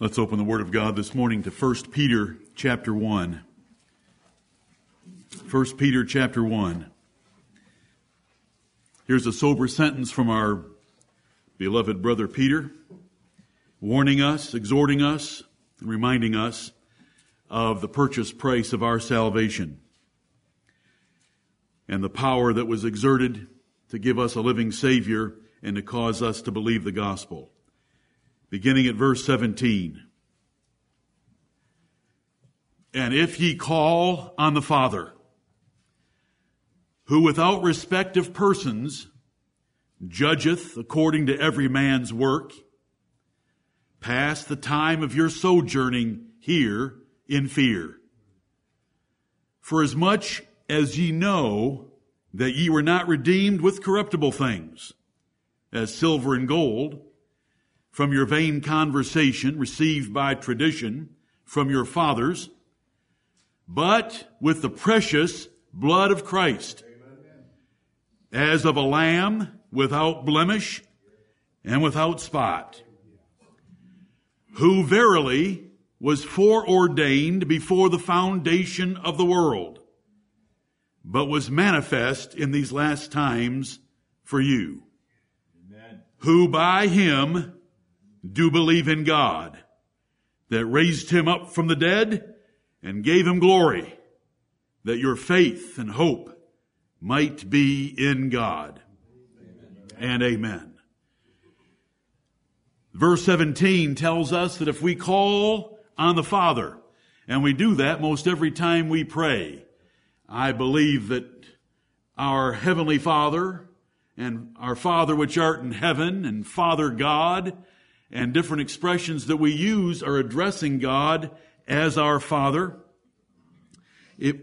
Let's open the Word of God this morning to 1 Peter chapter 1. 1 Peter chapter 1. Here's a sober sentence from our beloved brother Peter, warning us, exhorting us, reminding us of the purchase price of our salvation and the power that was exerted to give us a living Savior and to cause us to believe the gospel beginning at verse 17. And if ye call on the Father, who without respect of persons judgeth according to every man's work, pass the time of your sojourning here in fear. For as much as ye know that ye were not redeemed with corruptible things, as silver and gold, from your vain conversation received by tradition from your fathers, but with the precious blood of Christ, as of a lamb without blemish and without spot, who verily was foreordained before the foundation of the world, but was manifest in these last times for you, Amen. who by him do believe in God that raised him up from the dead and gave him glory, that your faith and hope might be in God. And amen. Verse 17 tells us that if we call on the Father, and we do that most every time we pray, I believe that our Heavenly Father and our Father which art in heaven and Father God and different expressions that we use are addressing God as our Father. It,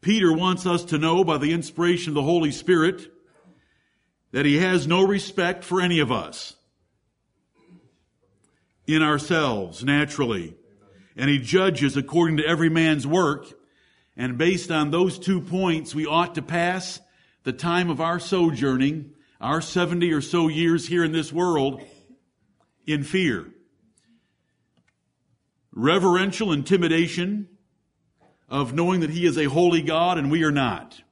Peter wants us to know by the inspiration of the Holy Spirit that he has no respect for any of us in ourselves naturally. And he judges according to every man's work. And based on those two points, we ought to pass the time of our sojourning, our 70 or so years here in this world, in fear. Reverential intimidation of knowing that He is a holy God and we are not.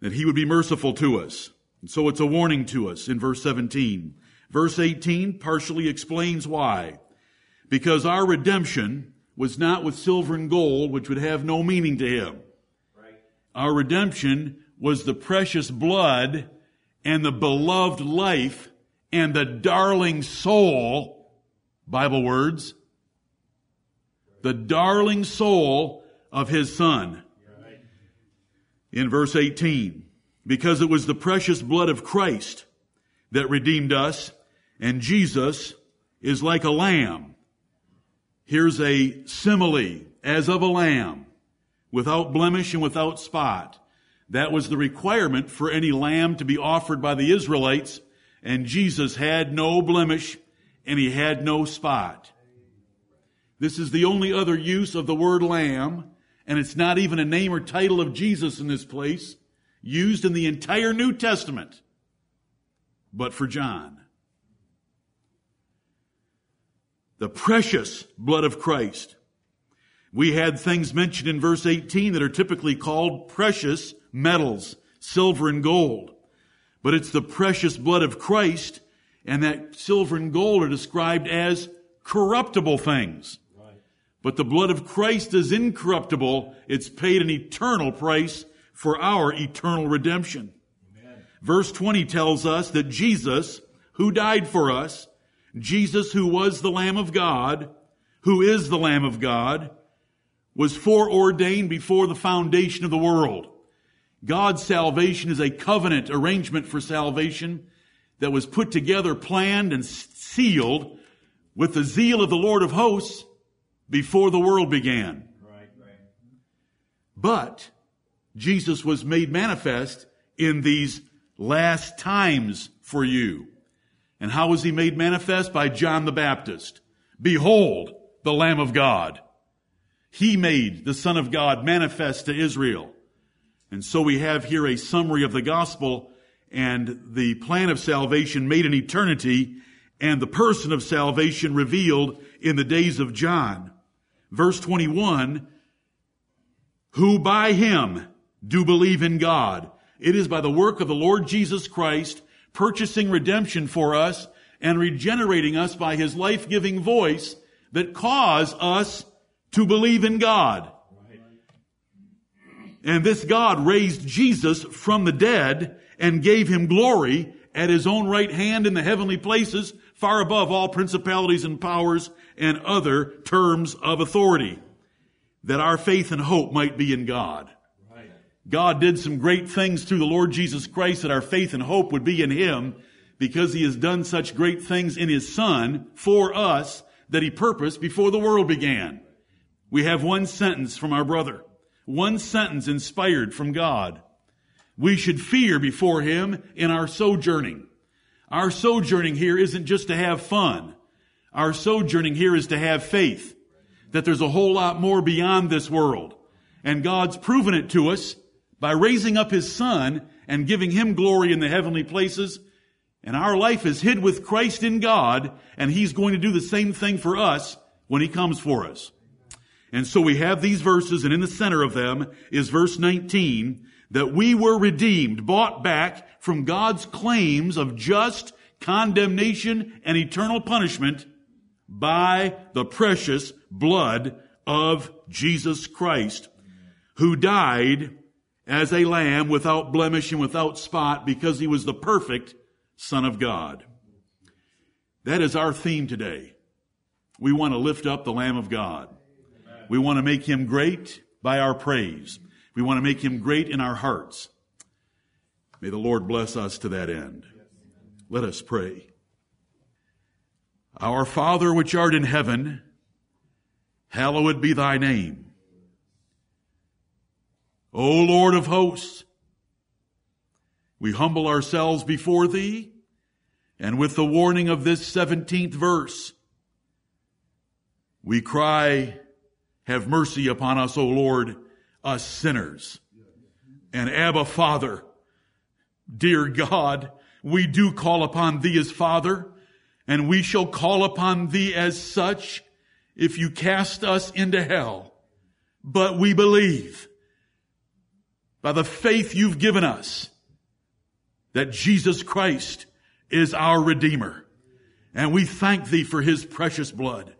That He would be merciful to us. And so it's a warning to us in verse 17. Verse 18 partially explains why. Because our redemption was not with silver and gold, which would have no meaning to Him. Right. Our redemption was the precious blood and the beloved life and the darling soul, Bible words, the darling soul of his son. In verse 18, because it was the precious blood of Christ that redeemed us, and Jesus is like a lamb. Here's a simile, as of a lamb, without blemish and without spot. That was the requirement for any lamb to be offered by the Israelites and Jesus had no blemish and he had no spot. This is the only other use of the word lamb, and it's not even a name or title of Jesus in this place, used in the entire New Testament, but for John. The precious blood of Christ. We had things mentioned in verse 18 that are typically called precious metals, silver and gold but it's the precious blood of Christ, and that silver and gold are described as corruptible things. Right. But the blood of Christ is incorruptible. It's paid an eternal price for our eternal redemption. Amen. Verse 20 tells us that Jesus, who died for us, Jesus who was the Lamb of God, who is the Lamb of God, was foreordained before the foundation of the world. God's salvation is a covenant arrangement for salvation that was put together, planned, and sealed with the zeal of the Lord of hosts before the world began. Right, right. But Jesus was made manifest in these last times for you. And how was he made manifest? By John the Baptist. Behold, the Lamb of God. He made the Son of God manifest to Israel. And so we have here a summary of the gospel and the plan of salvation made in eternity and the person of salvation revealed in the days of John. Verse 21, who by him do believe in God. It is by the work of the Lord Jesus Christ purchasing redemption for us and regenerating us by his life-giving voice that cause us to believe in God. And this God raised Jesus from the dead and gave him glory at his own right hand in the heavenly places, far above all principalities and powers and other terms of authority, that our faith and hope might be in God. God did some great things through the Lord Jesus Christ that our faith and hope would be in Him because He has done such great things in His Son for us that He purposed before the world began. We have one sentence from our brother. One sentence inspired from God. We should fear before Him in our sojourning. Our sojourning here isn't just to have fun. Our sojourning here is to have faith that there's a whole lot more beyond this world. And God's proven it to us by raising up His Son and giving Him glory in the heavenly places. And our life is hid with Christ in God, and He's going to do the same thing for us when He comes for us. And so we have these verses, and in the center of them is verse 19, that we were redeemed, bought back from God's claims of just condemnation and eternal punishment by the precious blood of Jesus Christ, who died as a lamb without blemish and without spot because he was the perfect Son of God. That is our theme today. We want to lift up the Lamb of God. We want to make him great by our praise. We want to make him great in our hearts. May the Lord bless us to that end. Let us pray. Our Father which art in heaven, hallowed be thy name. O Lord of hosts, we humble ourselves before thee, and with the warning of this 17th verse, we cry, have mercy upon us, O Lord, us sinners. And Abba Father, dear God, we do call upon thee as Father, and we shall call upon thee as such if you cast us into hell. But we believe by the faith you've given us that Jesus Christ is our Redeemer. And we thank thee for his precious blood.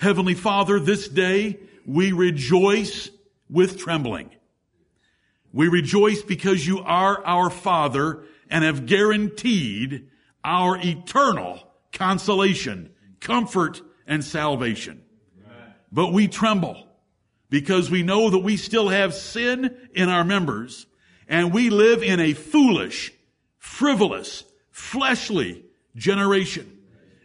Heavenly Father, this day we rejoice with trembling. We rejoice because you are our Father and have guaranteed our eternal consolation, comfort, and salvation. But we tremble because we know that we still have sin in our members and we live in a foolish, frivolous, fleshly generation.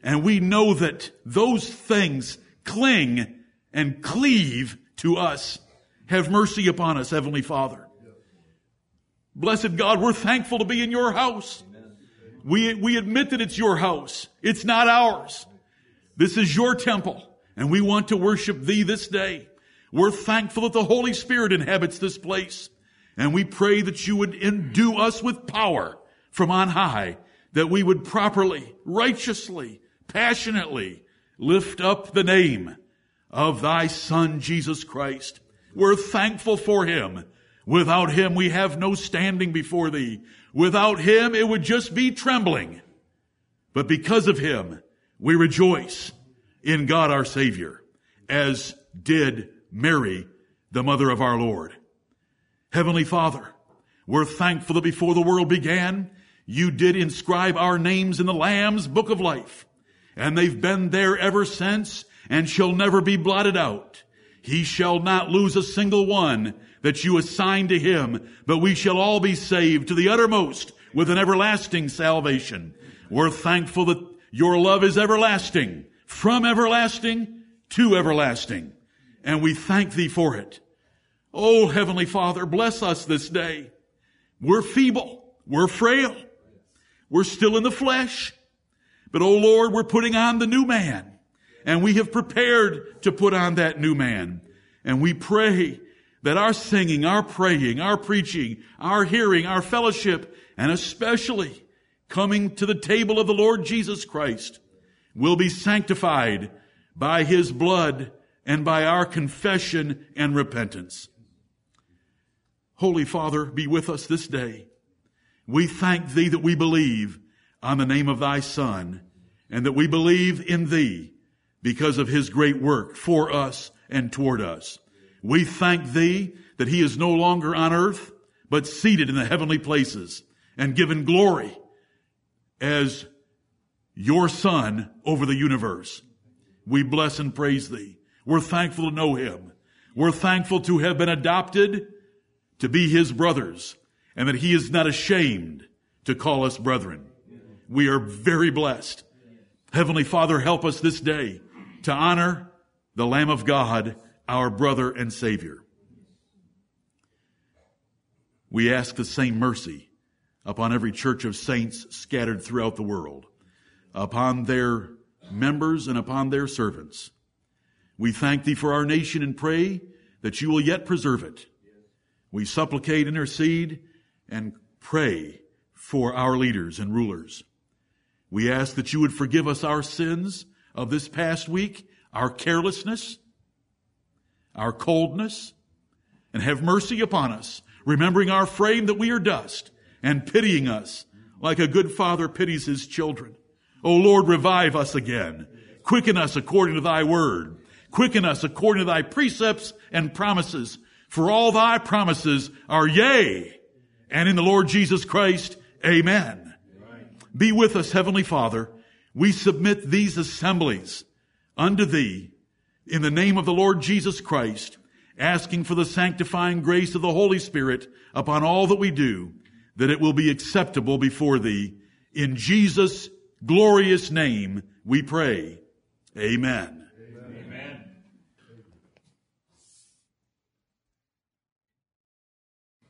And we know that those things cling and cleave to us. Have mercy upon us, Heavenly Father. Blessed God, we're thankful to be in your house. We, we admit that it's your house. It's not ours. This is your temple, and we want to worship thee this day. We're thankful that the Holy Spirit inhabits this place, and we pray that you would endue us with power from on high, that we would properly, righteously, passionately lift up the name of thy son, Jesus Christ. We're thankful for him. Without him, we have no standing before thee. Without him, it would just be trembling. But because of him, we rejoice in God our Savior, as did Mary, the mother of our Lord. Heavenly Father, we're thankful that before the world began, you did inscribe our names in the Lamb's book of life. And they've been there ever since and shall never be blotted out. He shall not lose a single one that you assign to him, but we shall all be saved to the uttermost with an everlasting salvation. We're thankful that your love is everlasting, from everlasting to everlasting, and we thank thee for it. Oh, Heavenly Father, bless us this day. We're feeble. We're frail. We're still in the flesh. But oh Lord, we're putting on the new man and we have prepared to put on that new man. And we pray that our singing, our praying, our preaching, our hearing, our fellowship, and especially coming to the table of the Lord Jesus Christ will be sanctified by his blood and by our confession and repentance. Holy Father, be with us this day. We thank thee that we believe on the name of thy Son and that we believe in thee because of his great work for us and toward us. We thank thee that he is no longer on earth, but seated in the heavenly places and given glory as your son over the universe. We bless and praise thee. We're thankful to know him. We're thankful to have been adopted to be his brothers and that he is not ashamed to call us brethren. We are very blessed. Heavenly Father, help us this day to honor the Lamb of God, our brother and Savior. We ask the same mercy upon every church of saints scattered throughout the world, upon their members and upon their servants. We thank thee for our nation and pray that you will yet preserve it. We supplicate, intercede, and pray for our leaders and rulers. We ask that you would forgive us our sins of this past week, our carelessness, our coldness, and have mercy upon us, remembering our frame that we are dust, and pitying us like a good father pities his children. O Lord, revive us again. Quicken us according to thy word. Quicken us according to thy precepts and promises. For all thy promises are yea. And in the Lord Jesus Christ, amen. Be with us, Heavenly Father. We submit these assemblies unto thee in the name of the Lord Jesus Christ, asking for the sanctifying grace of the Holy Spirit upon all that we do, that it will be acceptable before thee. In Jesus' glorious name we pray. Amen.